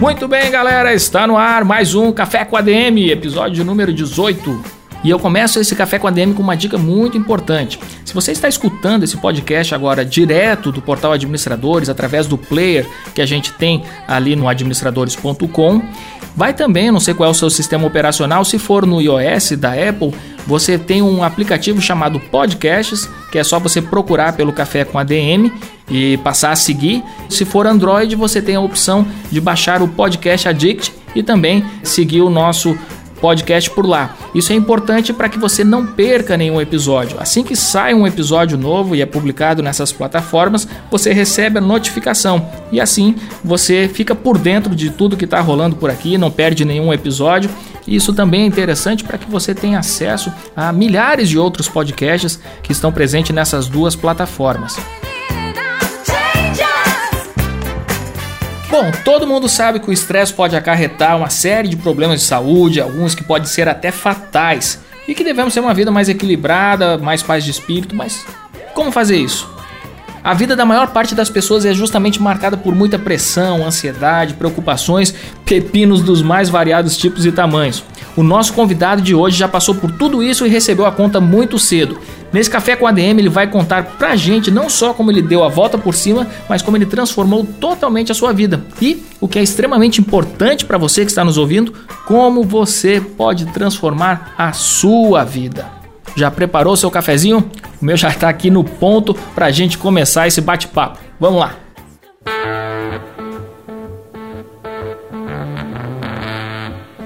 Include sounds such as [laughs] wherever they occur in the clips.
Muito bem, galera, está no ar mais um Café com ADM, episódio número 18. E eu começo esse café com a DM com uma dica muito importante. Se você está escutando esse podcast agora direto do portal Administradores, através do player que a gente tem ali no administradores.com, vai também, não sei qual é o seu sistema operacional, se for no iOS da Apple, você tem um aplicativo chamado Podcasts, que é só você procurar pelo Café com a DM e passar a seguir. Se for Android, você tem a opção de baixar o Podcast Addict e também seguir o nosso podcast por lá. Isso é importante para que você não perca nenhum episódio. Assim que sai um episódio novo e é publicado nessas plataformas, você recebe a notificação e assim você fica por dentro de tudo que está rolando por aqui, não perde nenhum episódio. Isso também é interessante para que você tenha acesso a milhares de outros podcasts que estão presentes nessas duas plataformas. Bom, todo mundo sabe que o estresse pode acarretar uma série de problemas de saúde, alguns que podem ser até fatais, e que devemos ter uma vida mais equilibrada, mais paz de espírito, mas como fazer isso? A vida da maior parte das pessoas é justamente marcada por muita pressão, ansiedade, preocupações, pepinos dos mais variados tipos e tamanhos. O nosso convidado de hoje já passou por tudo isso e recebeu a conta muito cedo. Nesse café com ADM ele vai contar pra gente não só como ele deu a volta por cima, mas como ele transformou totalmente a sua vida. E o que é extremamente importante para você que está nos ouvindo, como você pode transformar a sua vida. Já preparou seu cafezinho? O meu já está aqui no ponto para a gente começar esse bate-papo. Vamos lá!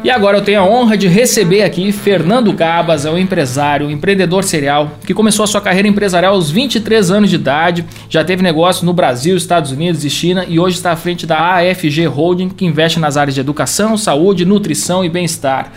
E agora eu tenho a honra de receber aqui Fernando Gabas, é um empresário, um empreendedor serial, que começou a sua carreira empresarial aos 23 anos de idade, já teve negócio no Brasil, Estados Unidos e China e hoje está à frente da AFG Holding, que investe nas áreas de educação, saúde, nutrição e bem-estar.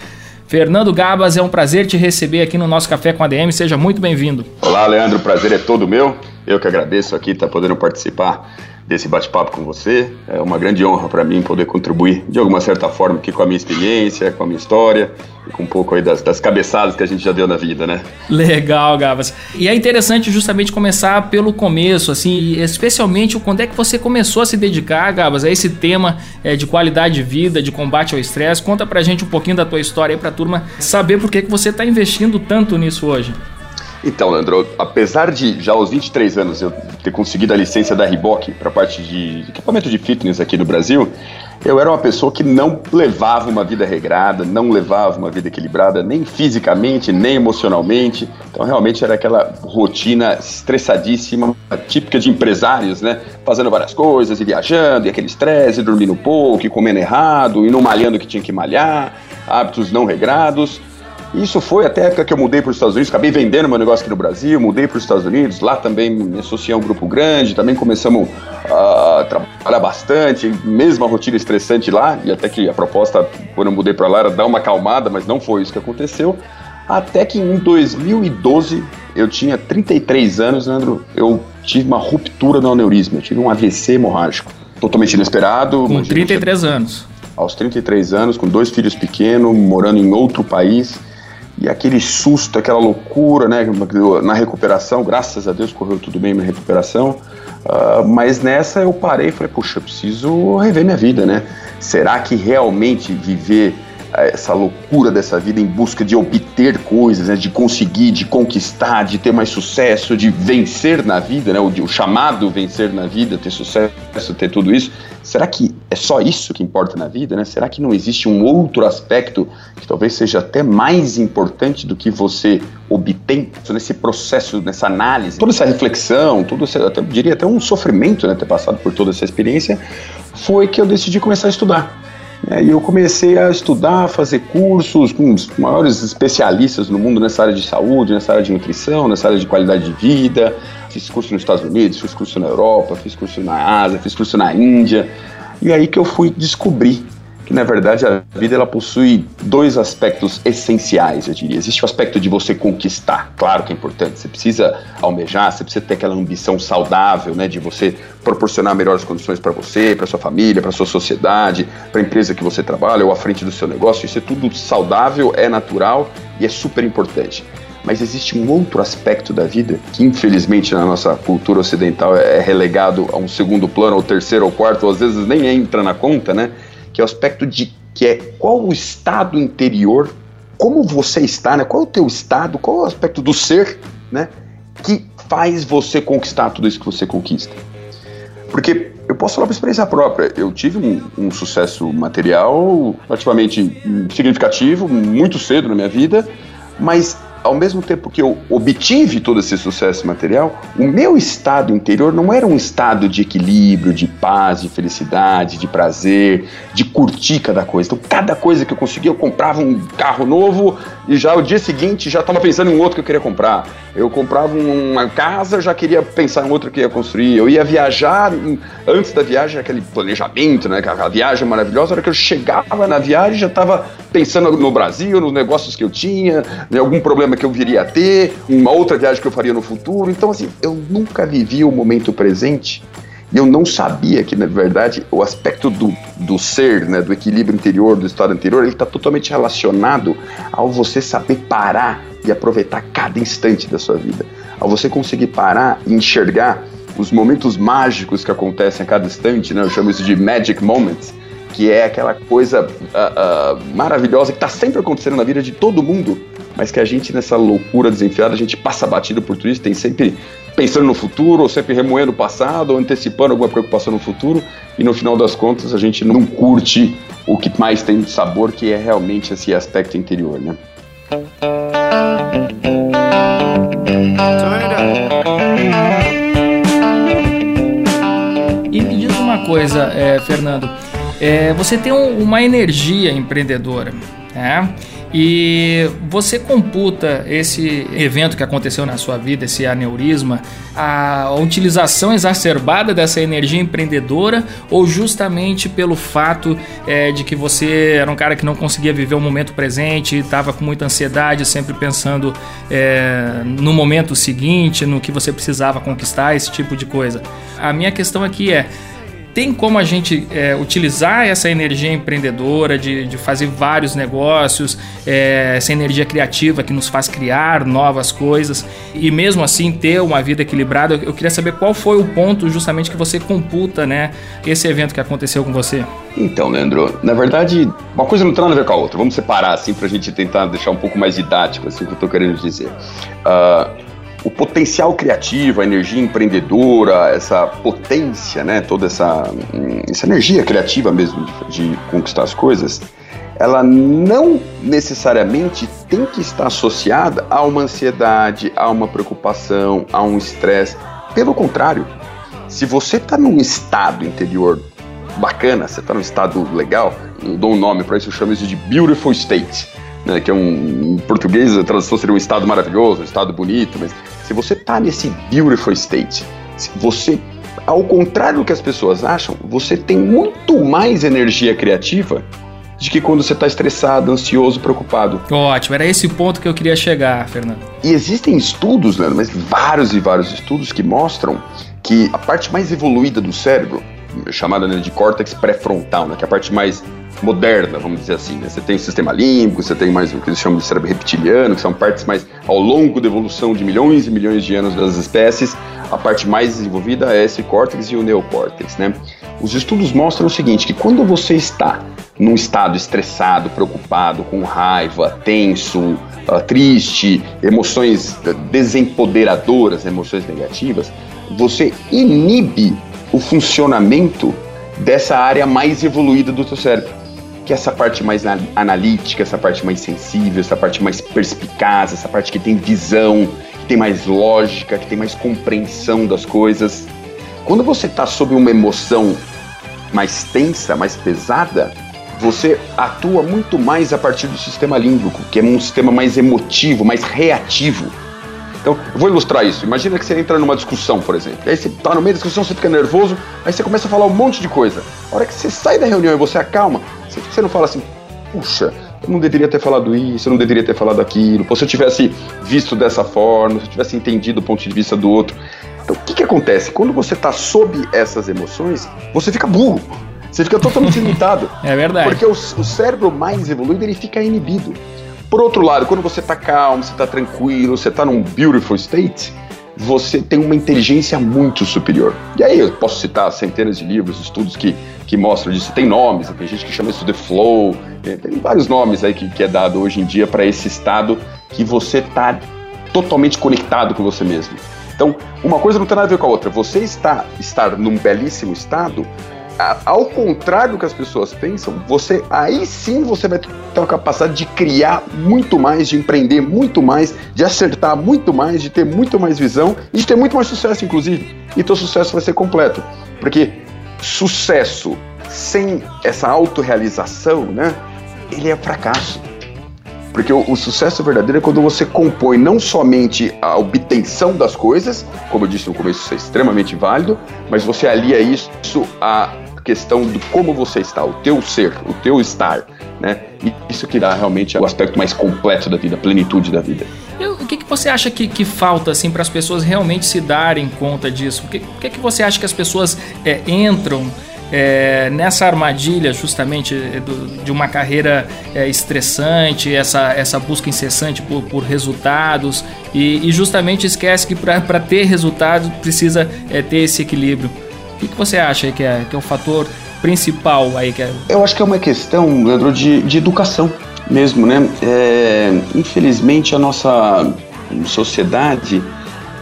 Fernando Gabas, é um prazer te receber aqui no nosso Café com a DM, seja muito bem-vindo. Olá, Leandro, o prazer é todo meu. Eu que agradeço aqui estar podendo participar desse bate-papo com você. É uma grande honra para mim poder contribuir de alguma certa forma aqui com a minha experiência, com a minha história e com um pouco aí das, das cabeçadas que a gente já deu na vida, né? Legal, Gabas. E é interessante justamente começar pelo começo, assim, especialmente quando é que você começou a se dedicar, Gabas, a esse tema é, de qualidade de vida, de combate ao estresse. Conta pra gente um pouquinho da tua história aí pra turma saber por que, que você está investindo tanto nisso hoje. Então, Leandro, apesar de já aos 23 anos eu ter conseguido a licença da Reebok para parte de equipamento de fitness aqui no Brasil, eu era uma pessoa que não levava uma vida regrada, não levava uma vida equilibrada, nem fisicamente, nem emocionalmente. Então, realmente era aquela rotina estressadíssima, típica de empresários, né? Fazendo várias coisas e viajando, e aquele estresse, dormindo pouco, e comendo errado, e não malhando que tinha que malhar, hábitos não regrados. Isso foi até a época que eu mudei para os Estados Unidos, acabei vendendo meu negócio aqui no Brasil, mudei para os Estados Unidos, lá também me associei a um grupo grande, também começamos a trabalhar bastante, mesma rotina estressante lá, e até que a proposta, quando eu mudei para lá, era dar uma acalmada, mas não foi isso que aconteceu. Até que em 2012, eu tinha 33 anos, Leandro, eu tive uma ruptura no aneurisma, eu tive um AVC hemorrágico, totalmente inesperado. Com 33 anos. Aos 33 anos, com dois filhos pequenos, morando em outro país, aquele susto, aquela loucura, né? Na recuperação, graças a Deus correu tudo bem na recuperação. Uh, mas nessa eu parei e falei, puxa, eu preciso rever minha vida, né? Será que realmente viver essa loucura dessa vida em busca de obter coisas, né? de conseguir, de conquistar, de ter mais sucesso, de vencer na vida, né? o, o chamado vencer na vida, ter sucesso, ter tudo isso, será que é só isso que importa na vida? Né? Será que não existe um outro aspecto que talvez seja até mais importante do que você obtém nesse processo, nessa análise? Toda essa reflexão, tudo até, diria até um sofrimento, né, ter passado por toda essa experiência, foi que eu decidi começar a estudar. É, e eu comecei a estudar, fazer cursos com os maiores especialistas no mundo nessa área de saúde, nessa área de nutrição, nessa área de qualidade de vida. Fiz curso nos Estados Unidos, fiz curso na Europa, fiz curso na Ásia, fiz curso na Índia. E aí que eu fui descobrir que na verdade a vida ela possui dois aspectos essenciais, eu diria. Existe o aspecto de você conquistar, claro que é importante. Você precisa almejar, você precisa ter aquela ambição saudável, né, de você proporcionar melhores condições para você, para sua família, para sua sociedade, para a empresa que você trabalha ou à frente do seu negócio. Isso é tudo saudável, é natural e é super importante. Mas existe um outro aspecto da vida que, infelizmente, na nossa cultura ocidental é relegado a um segundo plano, ou terceiro, ou quarto, ou às vezes nem entra na conta, né? Que é o aspecto de que é qual o estado interior, como você está, né? Qual é o teu estado, qual é o aspecto do ser, né? Que faz você conquistar tudo isso que você conquista. Porque eu posso falar por experiência própria, eu tive um, um sucesso material relativamente significativo, muito cedo na minha vida, mas ao mesmo tempo que eu obtive todo esse sucesso material, o meu estado interior não era um estado de equilíbrio, de paz, de felicidade, de prazer, de curtir cada coisa. Então, cada coisa que eu conseguia, eu comprava um carro novo e já o dia seguinte já estava pensando em outro que eu queria comprar. Eu comprava uma casa, já queria pensar em outro que ia construir. Eu ia viajar, antes da viagem, aquele planejamento, né? Aquela viagem maravilhosa. A hora que eu chegava na viagem, já estava pensando no Brasil, nos negócios que eu tinha, em algum problema que eu viria a ter, uma outra viagem que eu faria no futuro. Então, assim, eu nunca vivi o momento presente e eu não sabia que, na verdade, o aspecto do, do ser, né, do equilíbrio interior, do estado anterior, ele está totalmente relacionado ao você saber parar e aproveitar cada instante da sua vida. Ao você conseguir parar e enxergar os momentos mágicos que acontecem a cada instante, né, eu chamo isso de magic moments, que é aquela coisa uh, uh, maravilhosa que está sempre acontecendo na vida de todo mundo, mas que a gente, nessa loucura desenfiada, a gente passa batido por tudo isso, tem sempre pensando no futuro, ou sempre remoendo o passado, ou antecipando alguma preocupação no futuro, e no final das contas a gente não curte o que mais tem de sabor, que é realmente esse aspecto interior, né? E me diz uma coisa, é, Fernando, é, você tem um, uma energia empreendedora, né? E você computa esse evento que aconteceu na sua vida, esse aneurisma, a utilização exacerbada dessa energia empreendedora ou justamente pelo fato é, de que você era um cara que não conseguia viver o momento presente, estava com muita ansiedade, sempre pensando é, no momento seguinte, no que você precisava conquistar, esse tipo de coisa. A minha questão aqui é tem como a gente é, utilizar essa energia empreendedora de, de fazer vários negócios, é, essa energia criativa que nos faz criar novas coisas e mesmo assim ter uma vida equilibrada. Eu queria saber qual foi o ponto justamente que você computa, né, esse evento que aconteceu com você. Então, Leandro, na verdade, uma coisa não tem nada a ver com a outra. Vamos separar assim para a gente tentar deixar um pouco mais didático assim o que eu estou querendo dizer. Uh, o potencial criativo, a energia empreendedora, essa potência, né, toda essa, hum, essa energia criativa mesmo de, de conquistar as coisas, ela não necessariamente tem que estar associada a uma ansiedade, a uma preocupação, a um estresse. Pelo contrário, se você está num estado interior bacana, você está num estado legal, eu dou um nome para isso, eu chamo isso de beautiful state, né, que é um, em português a tradução seria um estado maravilhoso, um estado bonito, mas se você tá nesse beautiful state, você, ao contrário do que as pessoas acham, você tem muito mais energia criativa de que quando você está estressado, ansioso, preocupado. Ótimo, era esse ponto que eu queria chegar, Fernando. E existem estudos, Leandro, mas vários e vários estudos que mostram que a parte mais evoluída do cérebro, chamada né, de córtex pré-frontal, né, que é a parte mais moderna, vamos dizer assim. Né? Você tem o sistema límbico, você tem mais o que eles chamam de cérebro reptiliano, que são partes mais ao longo da evolução de milhões e milhões de anos das espécies. A parte mais desenvolvida é esse córtex e o neocórtex, né? Os estudos mostram o seguinte, que quando você está num estado estressado, preocupado, com raiva, tenso, uh, triste, emoções desempoderadoras, emoções negativas, você inibe o funcionamento dessa área mais evoluída do seu cérebro que é essa parte mais analítica, essa parte mais sensível, essa parte mais perspicaz, essa parte que tem visão, que tem mais lógica, que tem mais compreensão das coisas. Quando você está sob uma emoção mais tensa, mais pesada, você atua muito mais a partir do sistema límbico, que é um sistema mais emotivo, mais reativo. Então, eu vou ilustrar isso. Imagina que você entra numa discussão, por exemplo. E aí você tá no meio da discussão, você fica nervoso, aí você começa a falar um monte de coisa. A hora que você sai da reunião e você acalma, você não fala assim, puxa, eu não deveria ter falado isso, eu não deveria ter falado aquilo. Pô, se eu tivesse visto dessa forma, se eu tivesse entendido o ponto de vista do outro. Então, o que, que acontece? Quando você está sob essas emoções, você fica burro. Você fica totalmente [laughs] limitado. É verdade. Porque o, o cérebro mais evoluído, ele fica inibido. Por outro lado, quando você está calmo, você está tranquilo, você está num beautiful state, você tem uma inteligência muito superior. E aí eu posso citar centenas de livros, estudos que, que mostram disso. Tem nomes, tem gente que chama isso de flow, tem vários nomes aí que, que é dado hoje em dia para esse estado que você está totalmente conectado com você mesmo. Então, uma coisa não tem nada a ver com a outra. Você está estar num belíssimo estado ao contrário do que as pessoas pensam, você aí sim você vai ter a capacidade de criar muito mais, de empreender muito mais, de acertar muito mais, de ter muito mais visão e de ter muito mais sucesso, inclusive. E teu sucesso vai ser completo. Porque sucesso sem essa autorrealização, né? Ele é fracasso. Porque o, o, sucesso verdadeiro é quando você compõe não somente a obtenção das coisas, como eu disse no começo, isso é extremamente válido, mas você alia isso a questão de como você está, o teu ser, o teu estar, né? E isso que dá realmente o aspecto mais completo da vida, a plenitude da vida. O que, que você acha que, que falta assim para as pessoas realmente se darem conta disso? O que, que, que você acha que as pessoas é, entram é, nessa armadilha justamente é, do, de uma carreira é, estressante, essa, essa busca incessante por, por resultados e, e, justamente esquece que para ter resultados precisa é, ter esse equilíbrio. O que, você acha que é, que é o fator principal aí? Que é... Eu acho que é uma questão, Leandro, de, de educação mesmo, né? É, infelizmente a nossa sociedade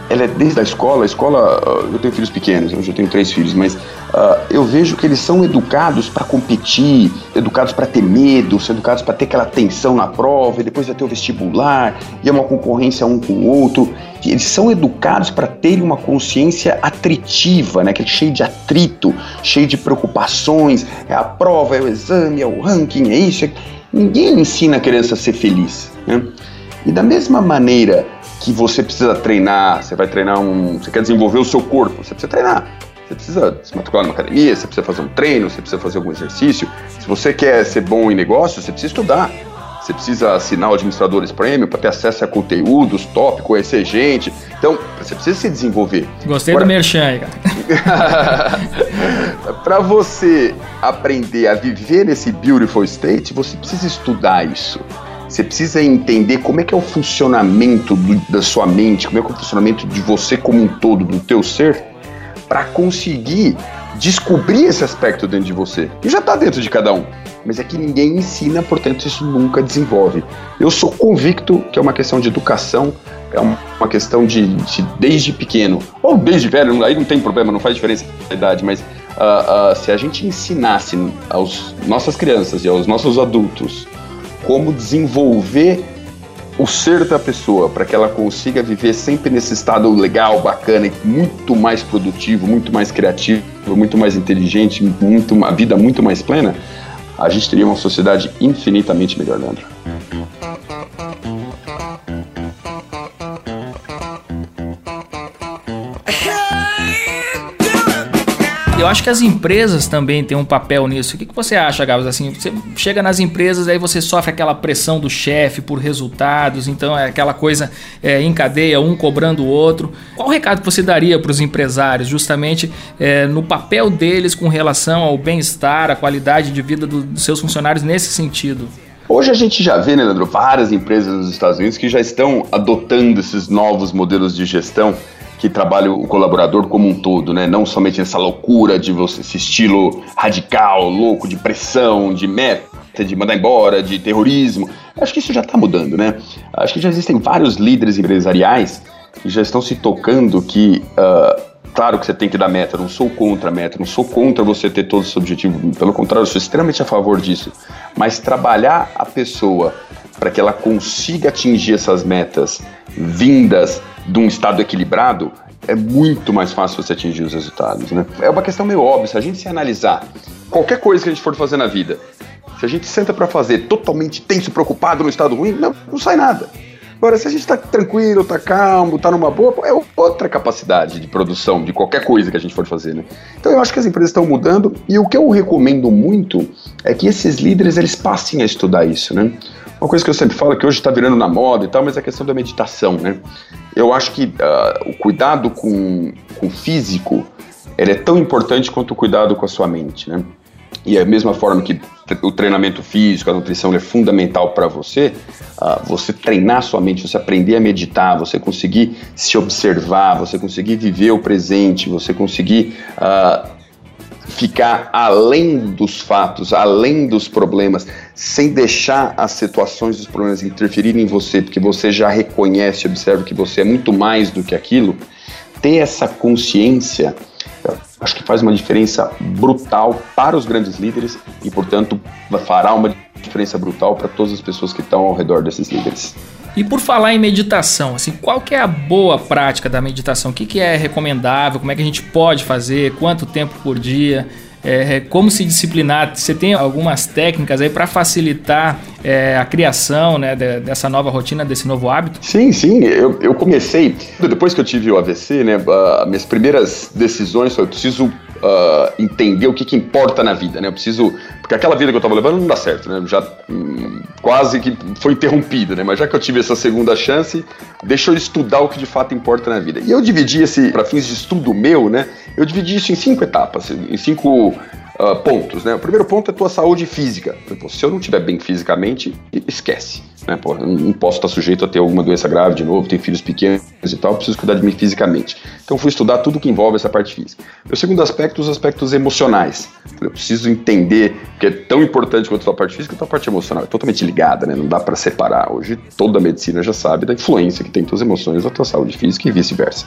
ela é desde a escola, a escola, eu tenho filhos pequenos, hoje eu tenho três filhos, mas uh, eu vejo que eles são educados para competir, educados para ter medo, são educados para ter aquela tensão na prova, e depois vai ter o vestibular, e é uma concorrência um com o outro. Eles são educados para terem uma consciência atritiva, né, que é cheio de atrito, cheio de preocupações, é a prova, é o exame, é o ranking, é isso. É... Ninguém ensina a criança a ser feliz. Né? E da mesma maneira que você precisa treinar, você vai treinar um. Você quer desenvolver o seu corpo, você precisa treinar. Você precisa se matricular numa academia, você precisa fazer um treino, você precisa fazer algum exercício. Se você quer ser bom em negócio, você precisa estudar. Você precisa assinar o Administradores Premium para ter acesso a conteúdos, tópicos, conhecer gente. Então, você precisa se desenvolver. Gostei Agora, do Merchan, cara. [laughs] para você aprender a viver nesse beautiful state, você precisa estudar isso. Você precisa entender como é que é o funcionamento do, da sua mente, como é que é o funcionamento de você como um todo, do teu ser, para conseguir descobrir esse aspecto dentro de você. E já está dentro de cada um. Mas é que ninguém ensina, portanto isso nunca desenvolve. Eu sou convicto que é uma questão de educação, é uma questão de, de desde pequeno, ou desde velho, aí não tem problema, não faz diferença a idade, mas uh, uh, se a gente ensinasse aos nossas crianças e aos nossos adultos como desenvolver o ser da pessoa para que ela consiga viver sempre nesse estado legal, bacana muito mais produtivo, muito mais criativo, muito mais inteligente, muito, uma vida muito mais plena, a gente teria uma sociedade infinitamente melhor, Leandro. Eu acho que as empresas também têm um papel nisso. O que, que você acha, Gabs? Assim, você chega nas empresas, aí você sofre aquela pressão do chefe por resultados, então é aquela coisa é, em cadeia, um cobrando o outro. Qual recado que você daria para os empresários, justamente é, no papel deles com relação ao bem-estar, à qualidade de vida do, dos seus funcionários nesse sentido? Hoje a gente já vê, né, Leandro, várias empresas nos Estados Unidos que já estão adotando esses novos modelos de gestão que trabalha o colaborador como um todo, né? Não somente essa loucura de você, esse estilo radical, louco, de pressão, de meta, de mandar embora, de terrorismo. Acho que isso já está mudando, né? Acho que já existem vários líderes empresariais que já estão se tocando que, uh, claro que você tem que dar meta, não sou contra a meta, não sou contra você ter todos os objetivos, pelo contrário, eu sou extremamente a favor disso. Mas trabalhar a pessoa para que ela consiga atingir essas metas vindas de um estado equilibrado, é muito mais fácil você atingir os resultados, né? É uma questão meio óbvia, se a gente se analisar qualquer coisa que a gente for fazer na vida, se a gente senta para fazer totalmente tenso, preocupado, no estado ruim, não, não sai nada. Agora, se a gente está tranquilo, está calmo, está numa boa, é outra capacidade de produção de qualquer coisa que a gente for fazer, né? Então eu acho que as empresas estão mudando e o que eu recomendo muito é que esses líderes eles passem a estudar isso, né? Uma coisa que eu sempre falo que hoje está virando na moda e tal, mas é a questão da meditação, né? Eu acho que uh, o cuidado com, com o físico ele é tão importante quanto o cuidado com a sua mente, né? E é a mesma forma que o treinamento físico, a nutrição é fundamental para você, uh, você treinar sua mente, você aprender a meditar, você conseguir se observar, você conseguir viver o presente, você conseguir uh, ficar além dos fatos, além dos problemas, sem deixar as situações dos problemas interferirem em você, porque você já reconhece, observa que você é muito mais do que aquilo, ter essa consciência acho que faz uma diferença brutal para os grandes líderes e, portanto, fará uma diferença brutal para todas as pessoas que estão ao redor desses líderes. E por falar em meditação, assim, qual que é a boa prática da meditação? O que, que é recomendável? Como é que a gente pode fazer? Quanto tempo por dia? É, como se disciplinar? Você tem algumas técnicas aí para facilitar é, a criação né, dessa nova rotina, desse novo hábito? Sim, sim. Eu, eu comecei, depois que eu tive o AVC, né, minhas primeiras decisões foi: eu preciso uh, entender o que, que importa na vida, né? Eu preciso. Porque aquela vida que eu estava levando não dá certo, né? Já hum, quase que foi interrompida, né? Mas já que eu tive essa segunda chance, deixa eu estudar o que de fato importa na vida. E eu dividi esse, para fins de estudo meu, né? Eu dividi isso em cinco etapas, em cinco uh, pontos, né? O primeiro ponto é tua saúde física. Pô, se eu não estiver bem fisicamente, esquece. Né? Pô, não posso estar sujeito a ter alguma doença grave de novo, tenho filhos pequenos e tal, preciso cuidar de mim fisicamente. Então fui estudar tudo que envolve essa parte física. O segundo aspecto, os aspectos emocionais. Eu preciso entender que é tão importante quanto a parte física, a parte emocional é totalmente ligada, né? Não dá para separar. Hoje toda a medicina já sabe da influência que tem tuas emoções na tua saúde física e vice-versa.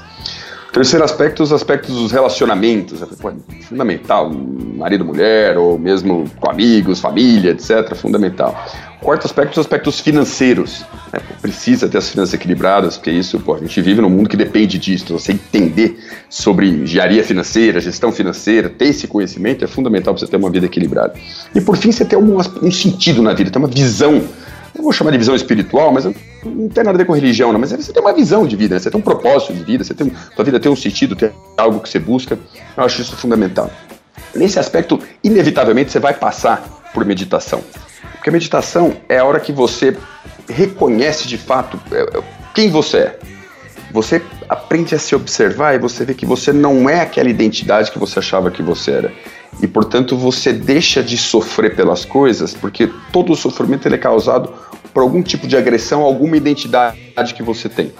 Terceiro aspecto, os aspectos dos relacionamentos. Pô, fundamental, marido, mulher, ou mesmo com amigos, família, etc. Fundamental. Quarto aspecto, os aspectos financeiros. Né? Precisa ter as finanças equilibradas, porque isso, pô, a gente vive num mundo que depende disso. Você entender sobre engenharia financeira, gestão financeira, ter esse conhecimento é fundamental para você ter uma vida equilibrada. E por fim, você ter um, um sentido na vida, ter uma visão não vou chamar de visão espiritual, mas não tem nada a ver com religião, não, mas você tem uma visão de vida, você tem um propósito de vida, você tem, sua vida tem um sentido, tem algo que você busca. Eu acho isso fundamental. Nesse aspecto, inevitavelmente, você vai passar por meditação. Porque a meditação é a hora que você reconhece de fato é, é, quem você é. Você aprende a se observar e você vê que você não é aquela identidade que você achava que você era. E, portanto, você deixa de sofrer pelas coisas, porque todo o sofrimento ele é causado por algum tipo de agressão, alguma identidade que você tem.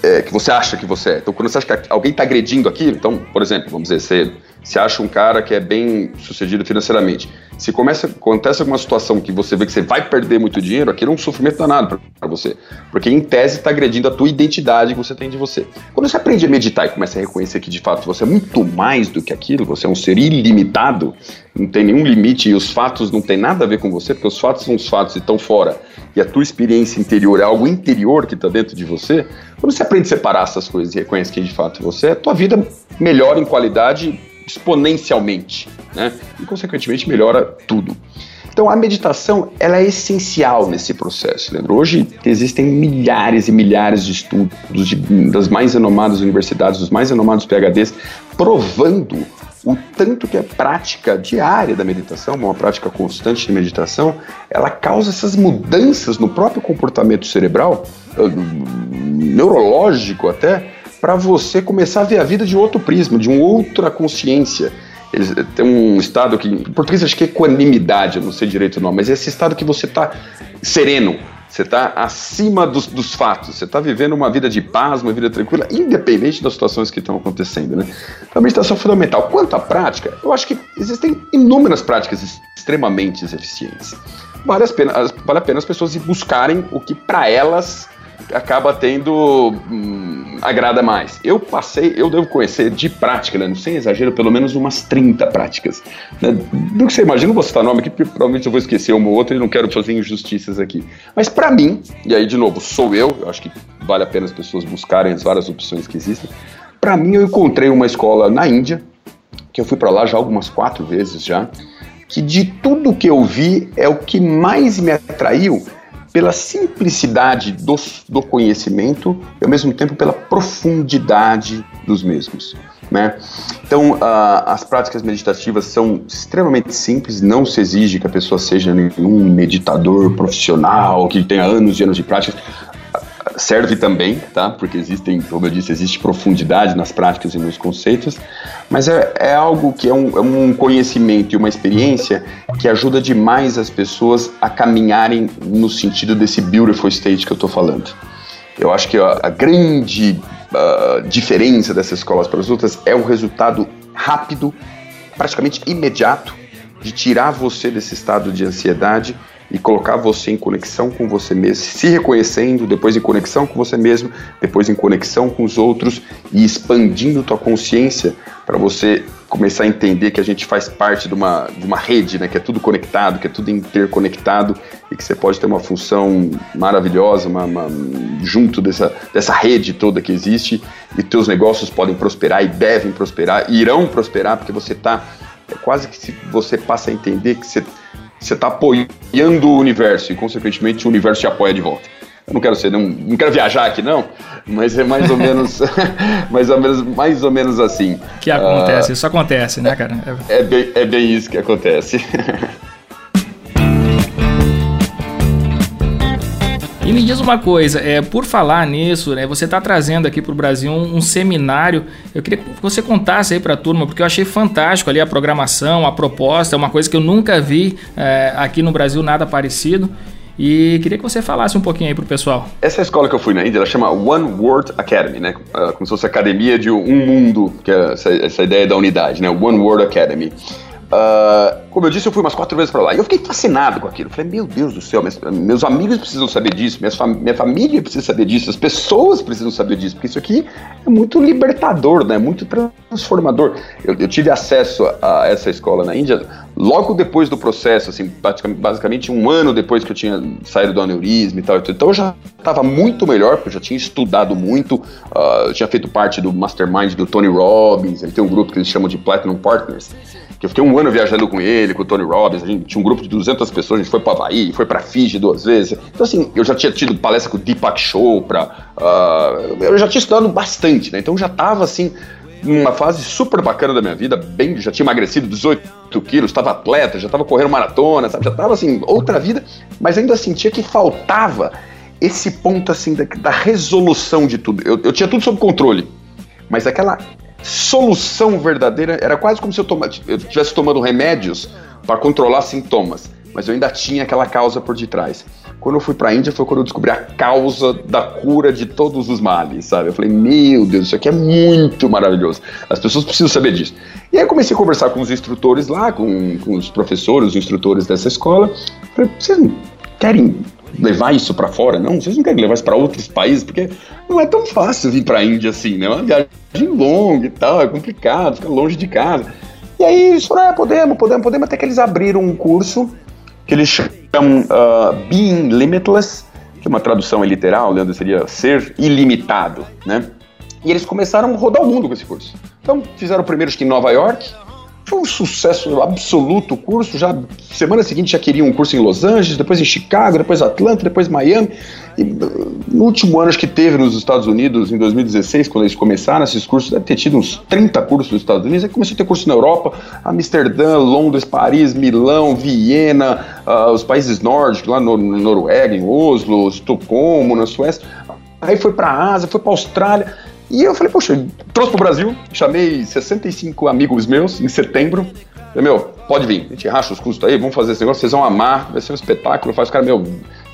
É, que você acha que você é. Então, quando você acha que alguém está agredindo aquilo, então, por exemplo, vamos dizer, você se acha um cara que é bem sucedido financeiramente. Se começa, acontece alguma situação que você vê que você vai perder muito dinheiro, aquilo é um sofrimento danado para você. Porque em tese está agredindo a tua identidade que você tem de você. Quando você aprende a meditar e começa a reconhecer que de fato você é muito mais do que aquilo, você é um ser ilimitado, não tem nenhum limite e os fatos não tem nada a ver com você, porque os fatos são os fatos e estão fora. E a tua experiência interior é algo interior que está dentro de você. Quando você aprende a separar essas coisas e reconhece que de fato você é, tua vida melhora em qualidade exponencialmente, né? E consequentemente melhora tudo. Então a meditação ela é essencial nesse processo, Leandro. Hoje existem milhares e milhares de estudos de, das mais renomadas universidades, dos mais renomados PhDs, provando o tanto que a prática diária da meditação, uma prática constante de meditação, ela causa essas mudanças no próprio comportamento cerebral, eh, neurológico até, para você começar a ver a vida de outro prisma, de uma outra consciência. Eles têm um estado que, em português acho que é equanimidade, eu não sei direito o nome, mas é esse estado que você está sereno, você está acima dos, dos, fatos, você está vivendo uma vida de paz, uma vida tranquila, independente das situações que estão acontecendo. Né? Então, a meditação é fundamental. Quanto à prática, eu acho que existem inúmeras práticas extremamente eficientes. Vale a pena, vale a, pena as pessoas buscarem o que para elas acaba tendo. Hum, agrada mais. Eu passei, eu devo conhecer de prática, né, sem exagero, pelo menos umas 30 práticas. Né? Do que você imagina, vou citar nome aqui, porque provavelmente eu vou esquecer uma ou outra e não quero fazer injustiças aqui. Mas para mim, e aí de novo, sou eu, eu acho que vale a pena as pessoas buscarem as várias opções que existem. Para mim, eu encontrei uma escola na Índia, que eu fui para lá já algumas quatro vezes já, que de tudo que eu vi é o que mais me atraiu pela simplicidade do, do conhecimento e, ao mesmo tempo, pela profundidade dos mesmos. Né? Então, as práticas meditativas são extremamente simples, não se exige que a pessoa seja nenhum meditador profissional, que tenha anos e anos de prática. Serve também, tá? Porque existem, como eu disse, existe profundidade nas práticas e nos conceitos, mas é, é algo que é um, é um conhecimento e uma experiência que ajuda demais as pessoas a caminharem no sentido desse beautiful state que eu estou falando. Eu acho que a, a grande uh, diferença dessas escolas para as outras é o resultado rápido, praticamente imediato, de tirar você desse estado de ansiedade e colocar você em conexão com você mesmo, se reconhecendo, depois em conexão com você mesmo, depois em conexão com os outros e expandindo tua consciência para você começar a entender que a gente faz parte de uma, de uma rede, né, que é tudo conectado, que é tudo interconectado e que você pode ter uma função maravilhosa uma, uma, junto dessa, dessa rede toda que existe e teus negócios podem prosperar e devem prosperar, e irão prosperar porque você está é quase que se você passa a entender que você você está apoiando o universo e, consequentemente, o universo te apoia de volta. Eu não quero ser, não, não quero viajar aqui, não, mas é mais ou [laughs] menos, [laughs] mais ou menos, mais ou menos assim. Que acontece, uh, isso acontece, né, cara? É, é, bem, é bem isso que acontece. [laughs] E me diz uma coisa, é, por falar nisso, né, você está trazendo aqui para o Brasil um, um, seminário. Eu queria que você contasse aí para a turma, porque eu achei fantástico ali a programação, a proposta, é uma coisa que eu nunca vi é, aqui no Brasil, nada parecido. E queria que você falasse um pouquinho aí para o pessoal. Essa escola que eu fui na Índia, ela chama One World Academy, né? Ah, como se fosse academia de um mundo, que é essa, essa ideia da unidade, né? One World Academy. Uh, como eu disse, eu fui umas quatro vezes para lá. E eu fiquei fascinado com aquilo. falei, meu Deus do céu, meus, meus amigos precisam saber disso, fam minha família precisa saber disso, as pessoas precisam saber disso, porque isso aqui é muito libertador, né? Muito transformador. Eu, eu tive acesso a, a, essa escola na Índia logo depois do processo, assim, basicamente um ano depois que eu tinha saído do aneurisma e tal. Então eu já estava muito melhor, porque eu já tinha estudado muito, uh, eu tinha feito parte do mastermind do Tony Robbins, ele tem um grupo que eles chamam de Platinum Partners que eu fiquei um ano viajando com ele, com o Tony Robbins, a gente tinha um grupo de 200 pessoas, a gente foi para Havaí, foi para Fiji duas vezes. Então, assim, eu já tinha tido palestra com o Deepak Chopra, uh, eu já tinha estudado bastante, né? Então já tava, assim, numa fase super bacana da minha vida, bem, já tinha emagrecido 18 quilos, estava atleta, já estava correndo maratona, sabe? Já estava, assim, outra vida, mas ainda sentia que faltava esse ponto, assim, da, da resolução de tudo. Eu, eu tinha tudo sob controle, mas aquela solução verdadeira era quase como se eu, eu estivesse tomando remédios para controlar sintomas, mas eu ainda tinha aquela causa por detrás. Quando eu fui para a Índia foi quando eu descobri a causa da cura de todos os males, sabe? Eu falei, meu Deus, isso aqui é muito maravilhoso. As pessoas precisam saber disso. E aí comecei a conversar com os instrutores lá, com, com os professores, os instrutores dessa escola. Falei, vocês querem levar isso para fora, não? Vocês não querem levar isso para outros países? Porque não é tão fácil vir para a Índia assim, né? É uma viagem longa e tal, é complicado, fica longe de casa. E aí eles falaram, ah, podemos, podemos, podemos, até que eles abriram um curso que eles chamam uh, Being Limitless, que uma tradução é literal, Leandro, seria ser ilimitado, né? E eles começaram a rodar o mundo com esse curso. Então, fizeram primeiro acho que em Nova York, foi um sucesso absoluto o curso. Já semana seguinte já queriam um curso em Los Angeles, depois em Chicago, depois Atlanta, depois Miami. E no último ano acho que teve nos Estados Unidos, em 2016, quando eles começaram esses cursos, deve ter tido uns 30 cursos nos Estados Unidos. Aí começou a ter curso na Europa, Amsterdã, Londres, Paris, Milão, Viena, uh, os países nórdicos, lá no, no Noruega, em Oslo, Estocolmo, na Suécia. Aí foi para a Ásia, foi para a Austrália. E eu falei, poxa, trouxe pro Brasil, chamei 65 amigos meus em setembro. Falei, meu, pode vir, a gente racha os custos aí, vamos fazer esse negócio, vocês vão amar, vai ser um espetáculo. Faz cara, meu,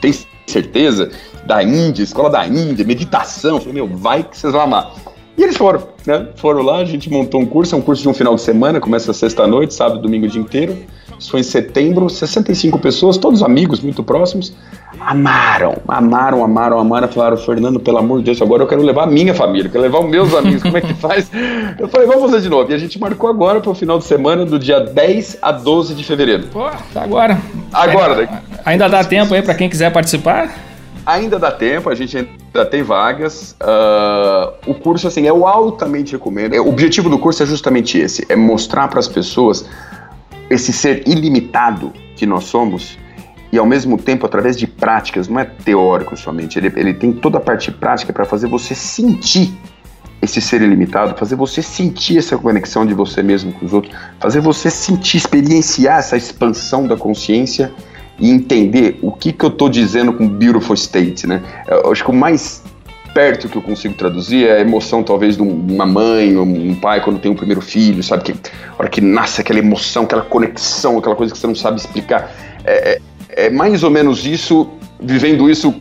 tem certeza? Da Índia, escola da Índia, meditação. falei, meu, vai que vocês vão amar. E eles foram, né? Foram lá, a gente montou um curso, é um curso de um final de semana, começa sexta-noite, sábado, domingo o dia inteiro. Isso foi em setembro, 65 pessoas, todos amigos muito próximos amaram, amaram, amaram, amaram. Falaram, Fernando, pelo amor de Deus, agora eu quero levar a minha família, quero levar os meus amigos, como é que faz? [laughs] Eu falei, vamos fazer de novo. E a gente marcou agora para o final de semana, do dia 10 a 12 de fevereiro. Pô, tá agora. Agora, né? Ainda dá tempo aí para quem quiser participar? Ainda dá tempo, a gente ainda tem vagas. Uh, o curso, assim, eu altamente recomendo. O objetivo do curso é justamente esse: é mostrar para as pessoas esse ser ilimitado que nós somos e ao mesmo tempo através de práticas, não é teórico somente, ele, ele tem toda a parte prática para fazer você sentir esse ser ilimitado, fazer você sentir essa conexão de você mesmo com os outros, fazer você sentir, experienciar essa expansão da consciência e entender o que, que eu estou dizendo com beautiful state, né? Eu acho que o mais perto que eu consigo traduzir é a emoção talvez de uma mãe ou um pai quando tem um primeiro filho, sabe que a hora que nasce aquela emoção, aquela conexão, aquela coisa que você não sabe explicar, é, é, é mais ou menos isso, vivendo isso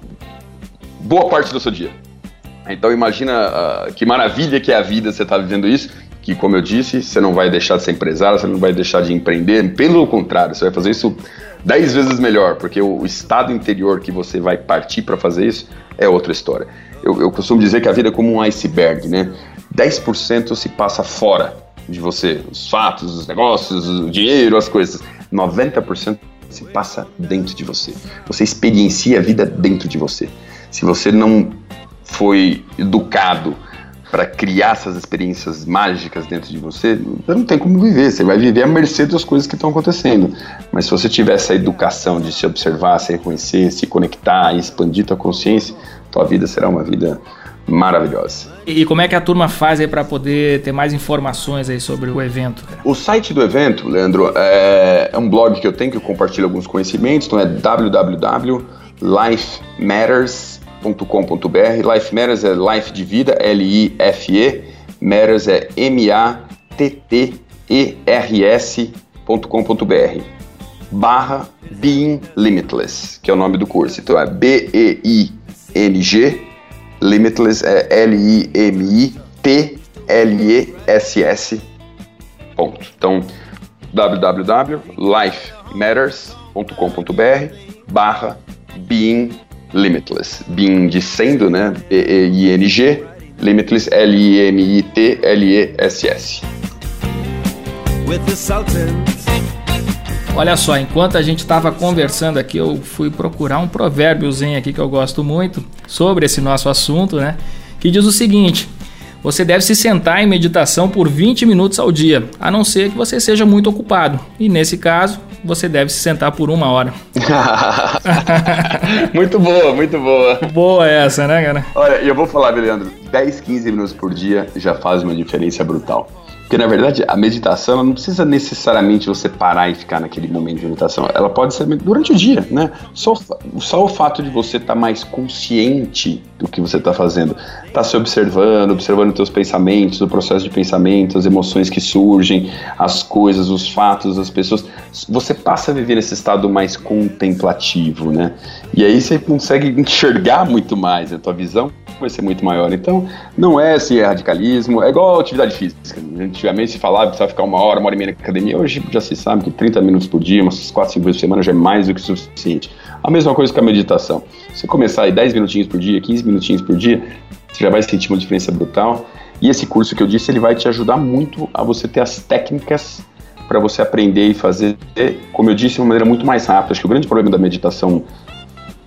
boa parte do seu dia. Então imagina uh, que maravilha que é a vida, você está vivendo isso, que como eu disse, você não vai deixar de ser empresário, você não vai deixar de empreender, pelo contrário, você vai fazer isso dez vezes melhor, porque o, o estado interior que você vai partir para fazer isso é outra história. Eu, eu costumo dizer que a vida é como um iceberg, né? 10% se passa fora de você, os fatos, os negócios, o dinheiro, as coisas. 90% se passa dentro de você. Você experiencia a vida dentro de você. Se você não foi educado para criar essas experiências mágicas dentro de você, você não tem como viver. Você vai viver à mercê das coisas que estão acontecendo. Mas se você tiver essa educação de se observar, se reconhecer, se conectar expandir tua consciência, tua vida será uma vida maravilhosa. E como é que a turma faz aí para poder ter mais informações aí sobre o evento? Cara? O site do evento, Leandro, é, é um blog que eu tenho que eu compartilho alguns conhecimentos, então é www.lifematters.com.br. Life Matters é life de vida, L-I-F-E, Matters é M-A-T-T-E-R-S.com.br barra Being Limitless, que é o nome do curso. Então é B-E-I-N-G Limitless é L-I-M-I-T-L-E-S-S. Ponto. Então, www.lifematters.com.br barra Being Limitless. Being de sendo, né? B-E-I-N-G. Limitless, L-I-M-I-T-L-E-S-S. With the Sultans. Olha só, enquanto a gente estava conversando aqui, eu fui procurar um provérbiozinho aqui que eu gosto muito sobre esse nosso assunto, né? Que diz o seguinte: você deve se sentar em meditação por 20 minutos ao dia, a não ser que você seja muito ocupado. E nesse caso, você deve se sentar por uma hora. [laughs] [laughs] muito boa, muito boa. Boa essa, né, cara? Olha, eu vou falar, Leandro, 10, 15 minutos por dia já faz uma diferença brutal. Porque na verdade a meditação não precisa necessariamente você parar e ficar naquele momento de meditação. Ela pode ser durante o dia, né? Só, só o fato de você estar tá mais consciente do que você está fazendo, tá se observando, observando os teus pensamentos, o processo de pensamento, as emoções que surgem, as coisas, os fatos, as pessoas. Você passa a viver nesse estado mais contemplativo, né? E aí você consegue enxergar muito mais a tua visão vai ser muito maior. Então, não é assim, é radicalismo, é igual atividade física. Antigamente se falava que precisava ficar uma hora, uma hora e meia na academia, hoje já se sabe que 30 minutos por dia, umas 4, 5 vezes por semana já é mais do que suficiente. A mesma coisa com a meditação. Se começar aí 10 minutinhos por dia, 15 minutinhos por dia, você já vai sentir uma diferença brutal. E esse curso que eu disse, ele vai te ajudar muito a você ter as técnicas para você aprender e fazer, como eu disse, de uma maneira muito mais rápida. Acho que o grande problema da meditação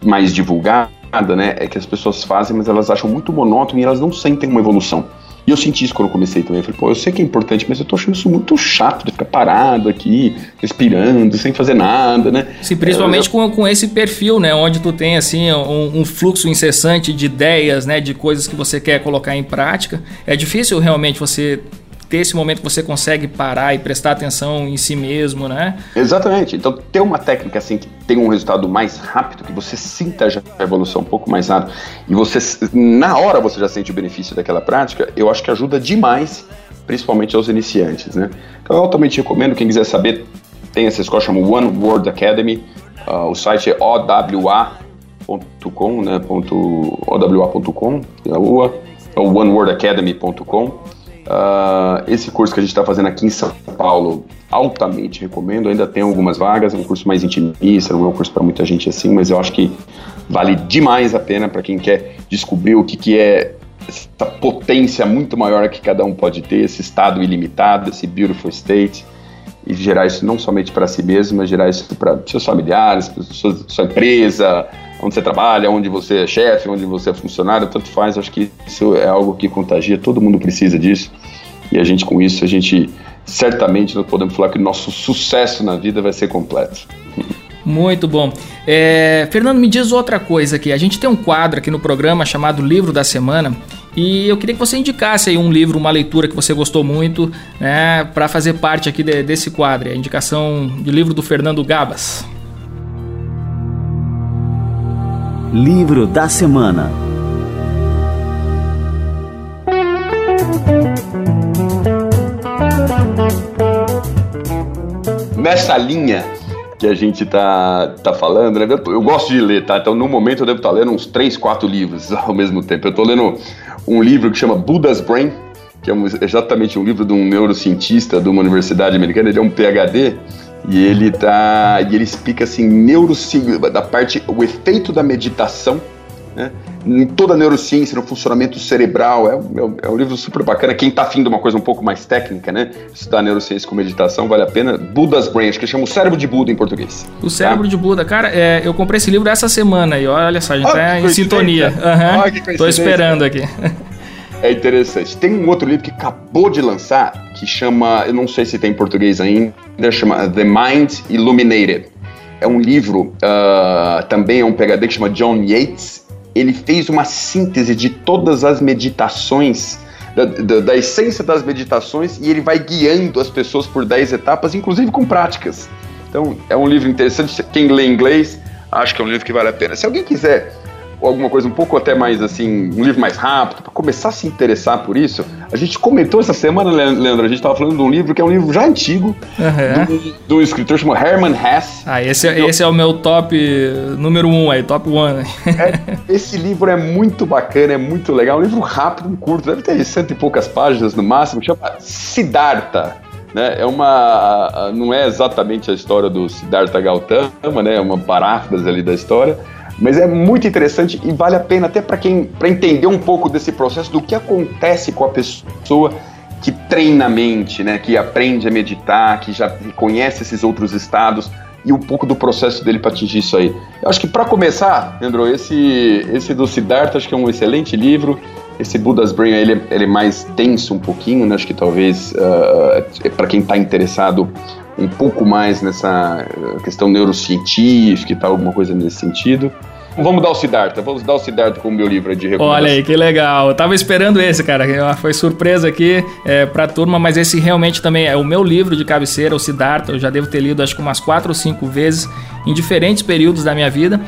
mais divulgada né, é que as pessoas fazem, mas elas acham muito monótono e elas não sentem uma evolução. E eu senti isso quando eu comecei também. Eu falei, pô, eu sei que é importante, mas eu tô achando isso muito chato de ficar parado aqui, respirando, sem fazer nada, né? Sim, principalmente eu, com, com esse perfil, né? Onde tu tem, assim, um, um, fluxo incessante de ideias, né? De coisas que você quer colocar em prática. É difícil realmente você ter esse momento que você consegue parar e prestar atenção em si mesmo, né? Exatamente. Então, ter uma técnica assim que tem um resultado mais rápido, que você sinta já a evolução um pouco mais rápido e você na hora você já sente o benefício daquela prática, eu acho que ajuda demais, principalmente aos iniciantes, né? Então, eu altamente recomendo quem quiser saber, tem essa escola chama One World Academy, uh, o site é owa.com, né? owa.com, é o oneworldacademy.com Uh, esse curso que a gente está fazendo aqui em São Paulo, altamente recomendo. Ainda tem algumas vagas, é um curso mais intimista, não é um curso para muita gente assim, mas eu acho que vale demais a pena para quem quer descobrir o que, que é essa potência muito maior que cada um pode ter, esse estado ilimitado, esse beautiful state, e gerar isso não somente para si mesmo, mas gerar isso para seus familiares, para sua, sua empresa, onde você trabalha, onde você é chefe, onde você é funcionário, tanto faz. Acho que isso é algo que contagia, todo mundo precisa disso. E a gente, com isso, a gente certamente não podemos falar que o nosso sucesso na vida vai ser completo. Muito bom. É, Fernando, me diz outra coisa aqui. A gente tem um quadro aqui no programa chamado Livro da Semana e eu queria que você indicasse aí um livro, uma leitura que você gostou muito, né, para fazer parte aqui de, desse quadro. A indicação de livro do Fernando Gabas. Livro da Semana Nessa linha que a gente tá, tá falando, né? Eu, eu, gosto de ler, tá? Então, no momento, eu devo estar tá lendo uns 3, 4 livros [laughs] ao mesmo tempo. Eu estou lendo um livro que chama Buddha's Brain, que é um, exatamente um livro de um neurocientista de uma universidade americana, ele é um PhD, e ele tá. E ele explica assim, neuroci da parte, o efeito da meditação, né? Em toda a neurociência, no funcionamento cerebral. É, é, é um livro super bacana. Quem está afim de uma coisa um pouco mais técnica, né? Estudar neurociência com meditação, vale a pena. Buda's Brain, acho que chama o cérebro de Buda em português. O cérebro tá? de Buda. Cara, é, eu comprei esse livro essa semana e olha só, a gente oh, tá em sintonia. Uhum. Oh, Tô esperando aqui. É interessante. Tem um outro livro que acabou de lançar, que chama, eu não sei se tem em português ainda, chama The Mind Illuminated. É um livro, uh, também é um PhD que chama John Yates. Ele fez uma síntese de todas as meditações, da, da, da essência das meditações, e ele vai guiando as pessoas por 10 etapas, inclusive com práticas. Então, é um livro interessante. Quem lê inglês, acho que é um livro que vale a pena. Se alguém quiser alguma coisa um pouco até mais assim, um livro mais rápido, para começar a se interessar por isso. A gente comentou essa semana, Leandro, a gente estava falando de um livro que é um livro já antigo, uhum. de um escritor chamado Herman Hesse. Ah, esse, é, esse é o meu top número um aí, top one. [laughs] É, esse livro é muito bacana, é muito legal, é um livro rápido, curto, deve ter cento e poucas páginas no máximo, chama Siddhartha. Né, é uma. Não é exatamente a história do Siddhartha Gautama, né? É uma paráfrase ali da história mas é muito interessante e vale a pena até para quem para entender um pouco desse processo do que acontece com a pessoa que treina a mente, né, que aprende a meditar, que já conhece esses outros estados e um pouco do processo dele para atingir isso aí. Eu acho que para começar, Leandro, esse esse do Siddhartha acho que é um excelente livro. Esse Buddha's Brain ele, ele é mais tenso um pouquinho, né? acho que talvez uh, é para quem está interessado um pouco mais nessa uh, questão neurocientífica e tal, alguma coisa nesse sentido. Vamos dar o Siddhartha, vamos dar o Siddhartha com o meu livro de recomendação. Olha aí, que legal. Eu tava esperando esse, cara. Foi surpresa aqui é, pra turma, mas esse realmente também é o meu livro de cabeceira, o Siddhartha. Eu já devo ter lido acho que umas quatro ou cinco vezes em diferentes períodos da minha vida.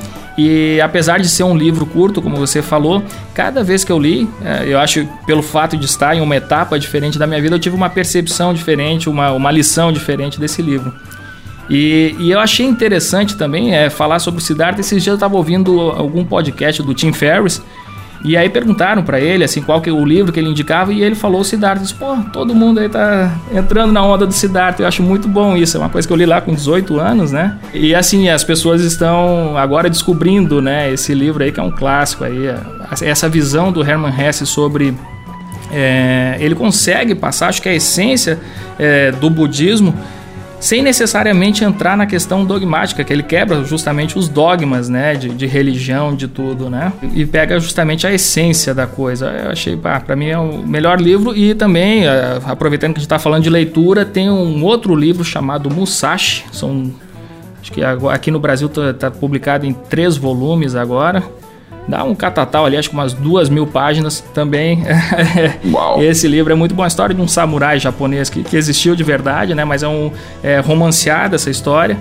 E apesar de ser um livro curto, como você falou, cada vez que eu li, é, eu acho pelo fato de estar em uma etapa diferente da minha vida, eu tive uma percepção diferente, uma, uma lição diferente desse livro. E, e, eu achei interessante também é, falar sobre o Siddhartha. Esses dias eu estava ouvindo algum podcast do Tim Ferriss. E aí perguntaram para ele assim qual que é o livro que ele indicava e ele falou Siddhartha. Disse, Pô, todo mundo aí tá entrando na onda do Siddhartha. Eu acho muito bom isso. É uma coisa que eu li lá com 18 anos, né? E assim, as pessoas estão agora descobrindo, né, esse livro aí que é um clássico aí, essa visão do Hermann Hesse sobre é, ele consegue passar, acho que a essência é, do budismo sem necessariamente entrar na questão dogmática, que ele quebra justamente os dogmas, né, de, de religião, de tudo, né, e pega justamente a essência da coisa. Eu achei, para mim é o melhor livro e também, é, aproveitando que a gente está falando de leitura, tem um outro livro chamado Musashi, são acho que aqui no Brasil está tá publicado em três volumes agora. Dá um catatal ali, acho que umas duas mil páginas também. [laughs] Uau. Esse livro é muito bom. A história de um samurai japonês que, que existiu de verdade, né? Mas é um é, romanceada essa história.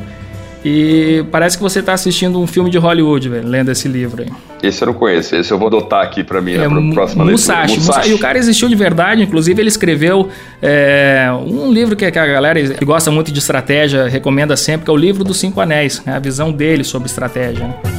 E parece que você está assistindo um filme de Hollywood, velho, lendo esse livro aí. Esse eu não conheço, esse eu vou adotar aqui para mim é, na próxima Musashi, leitura. Musashi. E o cara existiu de verdade, inclusive ele escreveu é, um livro que, a galera que gosta muito de estratégia recomenda sempre, que é o livro dos Cinco Anéis, né? a visão dele sobre estratégia. Né?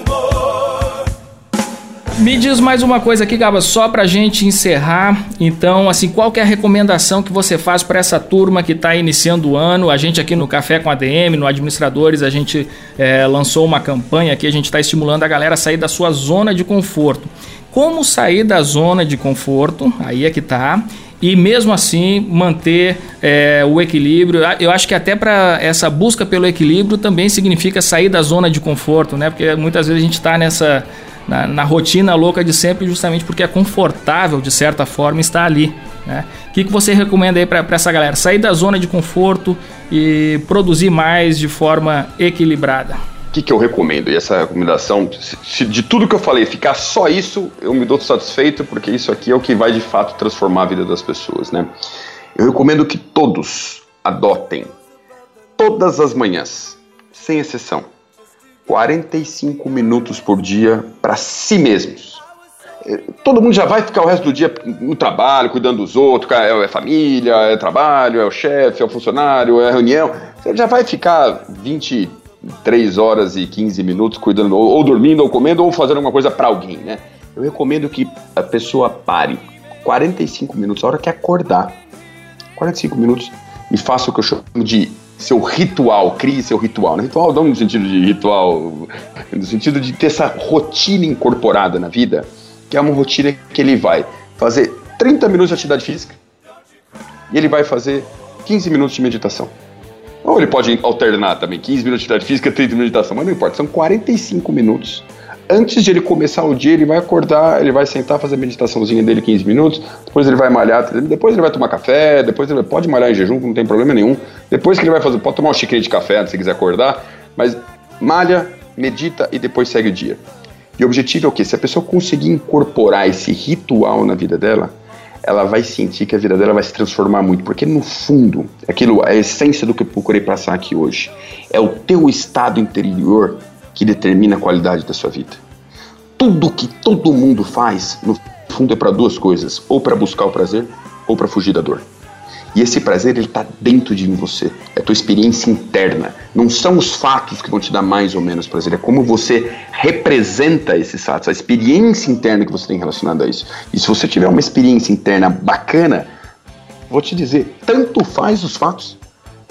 Me diz mais uma coisa aqui, Gaba, só pra gente encerrar. Então, assim, qual é a recomendação que você faz para essa turma que está iniciando o ano? A gente aqui no Café com ADM, no Administradores, a gente é, lançou uma campanha aqui, a gente está estimulando a galera a sair da sua zona de conforto. como sair da zona de conforto, aí é que tá, e mesmo assim manter é, o equilíbrio. Eu acho que até para essa busca pelo equilíbrio também significa sair da zona de conforto, né? Porque muitas vezes a gente está nessa na, na, rotina louca de sempre, justamente porque é confortável de certa forma estar ali. Né? O que, que você recomenda aí para essa galera? Sair da zona de conforto e produzir mais de forma equilibrada. O que, que eu recomendo? E essa recomendação, se de tudo que eu falei ficar só isso, eu me dou satisfeito, porque isso aqui é o que vai de fato transformar a vida das pessoas, né? Eu recomendo que todos adotem, todas as manhãs, sem exceção, 45 minutos por dia para si mesmos. É, todo mundo já vai ficar o resto do dia no trabalho, cuidando dos outros, é, é família, é trabalho, é o chefe, é o funcionário, é reunião. Você já vai ficar 20, 3 horas e 15 minutos cuidando, ou, ou dormindo, ou comendo, ou fazendo alguma coisa para alguém, né? Eu recomendo que a pessoa pare 45 minutos, a hora que acordar, 45 minutos, e faça o que eu chamo de seu ritual, crie seu ritual. Né? Ritual não no sentido de ritual, no sentido de ter essa rotina incorporada na vida, que é uma rotina que ele vai fazer 30 minutos de atividade física e ele vai fazer 15 minutos de meditação. Ou ele pode alternar também, 15 minutos de atividade física, 30 minutos de meditação, mas não importa, são 45 minutos. Antes de ele começar o dia, ele vai acordar, ele vai sentar, fazer a meditaçãozinha dele 15 minutos, depois ele vai malhar, depois ele vai tomar café, depois ele pode malhar em jejum, não tem problema nenhum. Depois que ele vai fazer, pode tomar um xícara de café se quiser acordar, mas malha, medita e depois segue o dia. E o objetivo é o quê? Se a pessoa conseguir incorporar esse ritual na vida dela, ela vai sentir que a vida dela vai se transformar muito, porque no fundo, aquilo, a essência do que eu procurei passar aqui hoje, é o teu estado interior que determina a qualidade da sua vida. Tudo que todo mundo faz, no fundo, é para duas coisas: ou para buscar o prazer, ou para fugir da dor. E esse prazer ele está dentro de você, é tua experiência interna. Não são os fatos que vão te dar mais ou menos prazer, é como você representa esses fatos, a experiência interna que você tem relacionada a isso. E se você tiver uma experiência interna bacana, vou te dizer, tanto faz os fatos,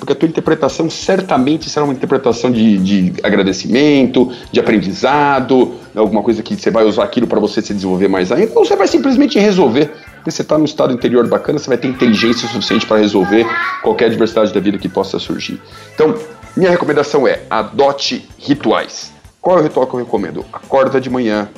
porque a tua interpretação certamente será uma interpretação de, de agradecimento, de aprendizado, né, alguma coisa que você vai usar aquilo para você se desenvolver mais ainda, ou você vai simplesmente resolver. Porque você está no estado interior bacana, você vai ter inteligência suficiente para resolver qualquer adversidade da vida que possa surgir. Então, minha recomendação é adote rituais. Qual é o ritual que eu recomendo? Acorda de manhã,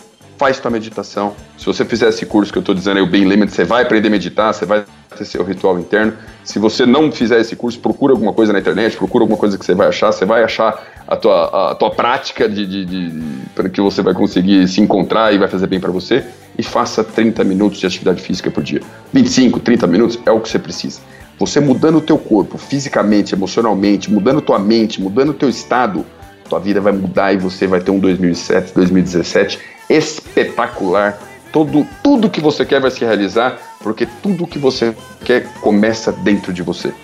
faz tua meditação. Se você fizer esse curso que eu estou dizendo aí, o Bem Limit, você vai aprender a meditar, você vai ter seu ritual interno. Se você não fizer esse curso, procura alguma coisa na internet, procura alguma coisa que você vai achar, você vai achar a tua, a tua prática de, de, de para que você vai conseguir se encontrar e vai fazer bem para você. E faça 30 minutos de atividade física por dia. 25, 30 minutos é o que você precisa. Você mudando o teu corpo, fisicamente, emocionalmente, mudando tua mente, mudando o teu estado, tua vida vai mudar e você vai ter um 2007, 2017 espetacular. Todo, tudo que você quer vai se realizar, porque tudo que você quer começa dentro de você.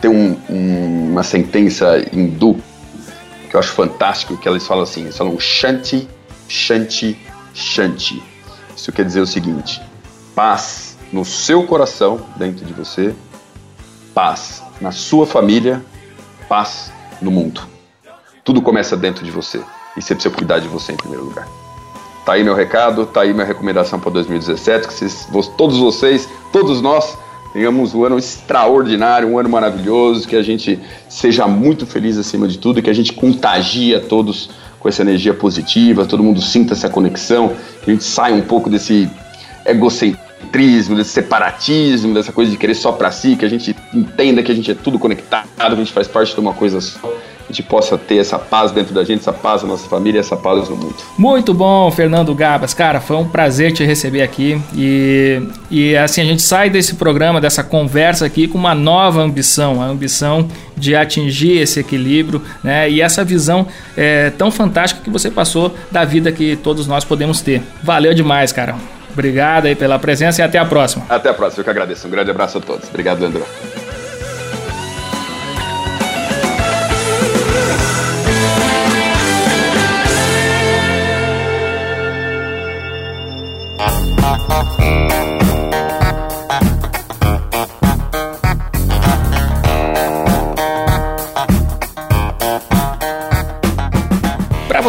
Tem um, um, uma sentença hindu que eu acho fantástico, que eles falam assim, eles falam Shanti, Shanti, Shanti. Isso quer dizer o seguinte, paz no seu coração, dentro de você, paz na sua família, paz no mundo. Tudo começa dentro de você. E você precisa cuidar de você em primeiro lugar. Tá aí meu recado, tá aí minha recomendação para 2017, que vocês, todos vocês, todos nós, tenhamos um ano extraordinário, um ano maravilhoso, que a gente seja muito feliz acima de tudo, que a gente contagie a todos com essa energia positiva, todo mundo sinta essa conexão, que a gente saia um pouco desse egocentrismo, desse separatismo, dessa coisa de querer só para si, que a gente entenda que a gente é tudo conectado, que a gente faz parte de uma coisa só a gente possa ter essa paz dentro da gente, essa paz na nossa família, essa paz no mundo. Muito bom, Fernando Gabas. Cara, foi um prazer te receber aqui. E, e assim, a gente sai desse programa, dessa conversa aqui com uma nova ambição, a ambição de atingir esse equilíbrio, né? E essa visão é, tão fantástica que você passou da vida que todos nós podemos ter. Valeu demais, cara. Obrigado aí pela presença e até a próxima. Até a próxima, eu que agradeço. Um grande abraço a todos. Obrigado, Leandro.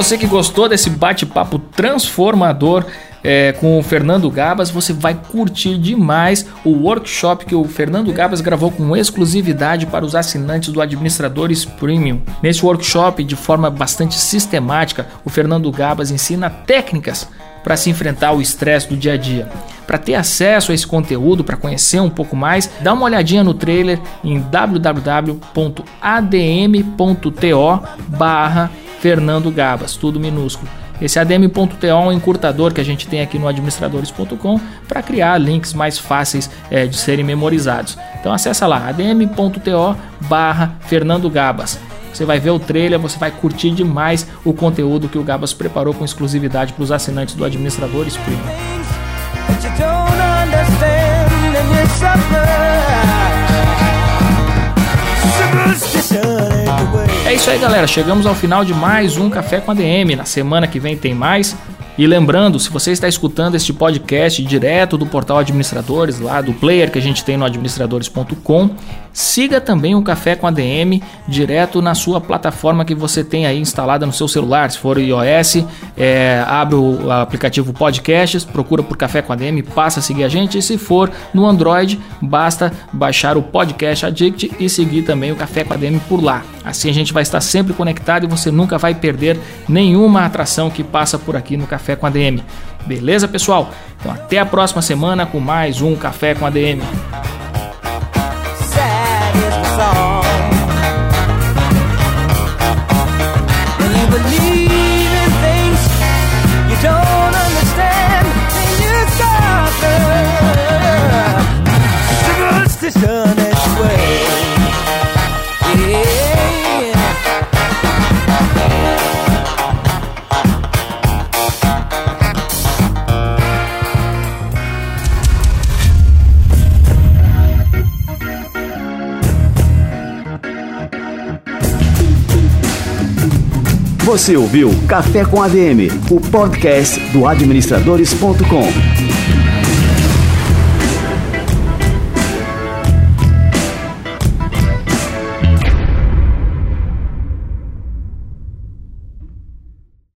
Você que gostou desse bate-papo transformador, é, com o Fernando Gabas, você vai curtir demais o workshop que o Fernando Gabas gravou com exclusividade para os assinantes do Administradores Premium. Nesse workshop, de forma bastante sistemática, o Fernando Gabas ensina técnicas para se enfrentar ao estresse do dia a dia. Para ter acesso a esse conteúdo, para conhecer um pouco mais, dá uma olhadinha no trailer em www.adm.to barra Fernando Gabas, tudo minúsculo. Esse ADM.to é um encurtador que a gente tem aqui no administradores.com para criar links mais fáceis é, de serem memorizados. Então acessa lá adm.to barra Fernando Gabas. Você vai ver o trailer, você vai curtir demais o conteúdo que o Gabas preparou com exclusividade para os assinantes do Administradores Premium. É isso aí, galera. Chegamos ao final de mais um Café com a DM. Na semana que vem tem mais. E lembrando, se você está escutando este podcast direto do portal Administradores, lá do player que a gente tem no administradores.com, siga também o Café com ADM direto na sua plataforma que você tem aí instalada no seu celular. Se for iOS, é, abre o aplicativo Podcasts, procura por Café com ADM, passa a seguir a gente. E se for no Android, basta baixar o Podcast Addict e seguir também o Café com ADM por lá. Assim a gente vai estar sempre conectado e você nunca vai perder nenhuma atração que passa por aqui no Café com ADM. Beleza, pessoal? Então até a próxima semana com mais um Café com ADM. Você ouviu Café com ADM, o podcast do administradores.com.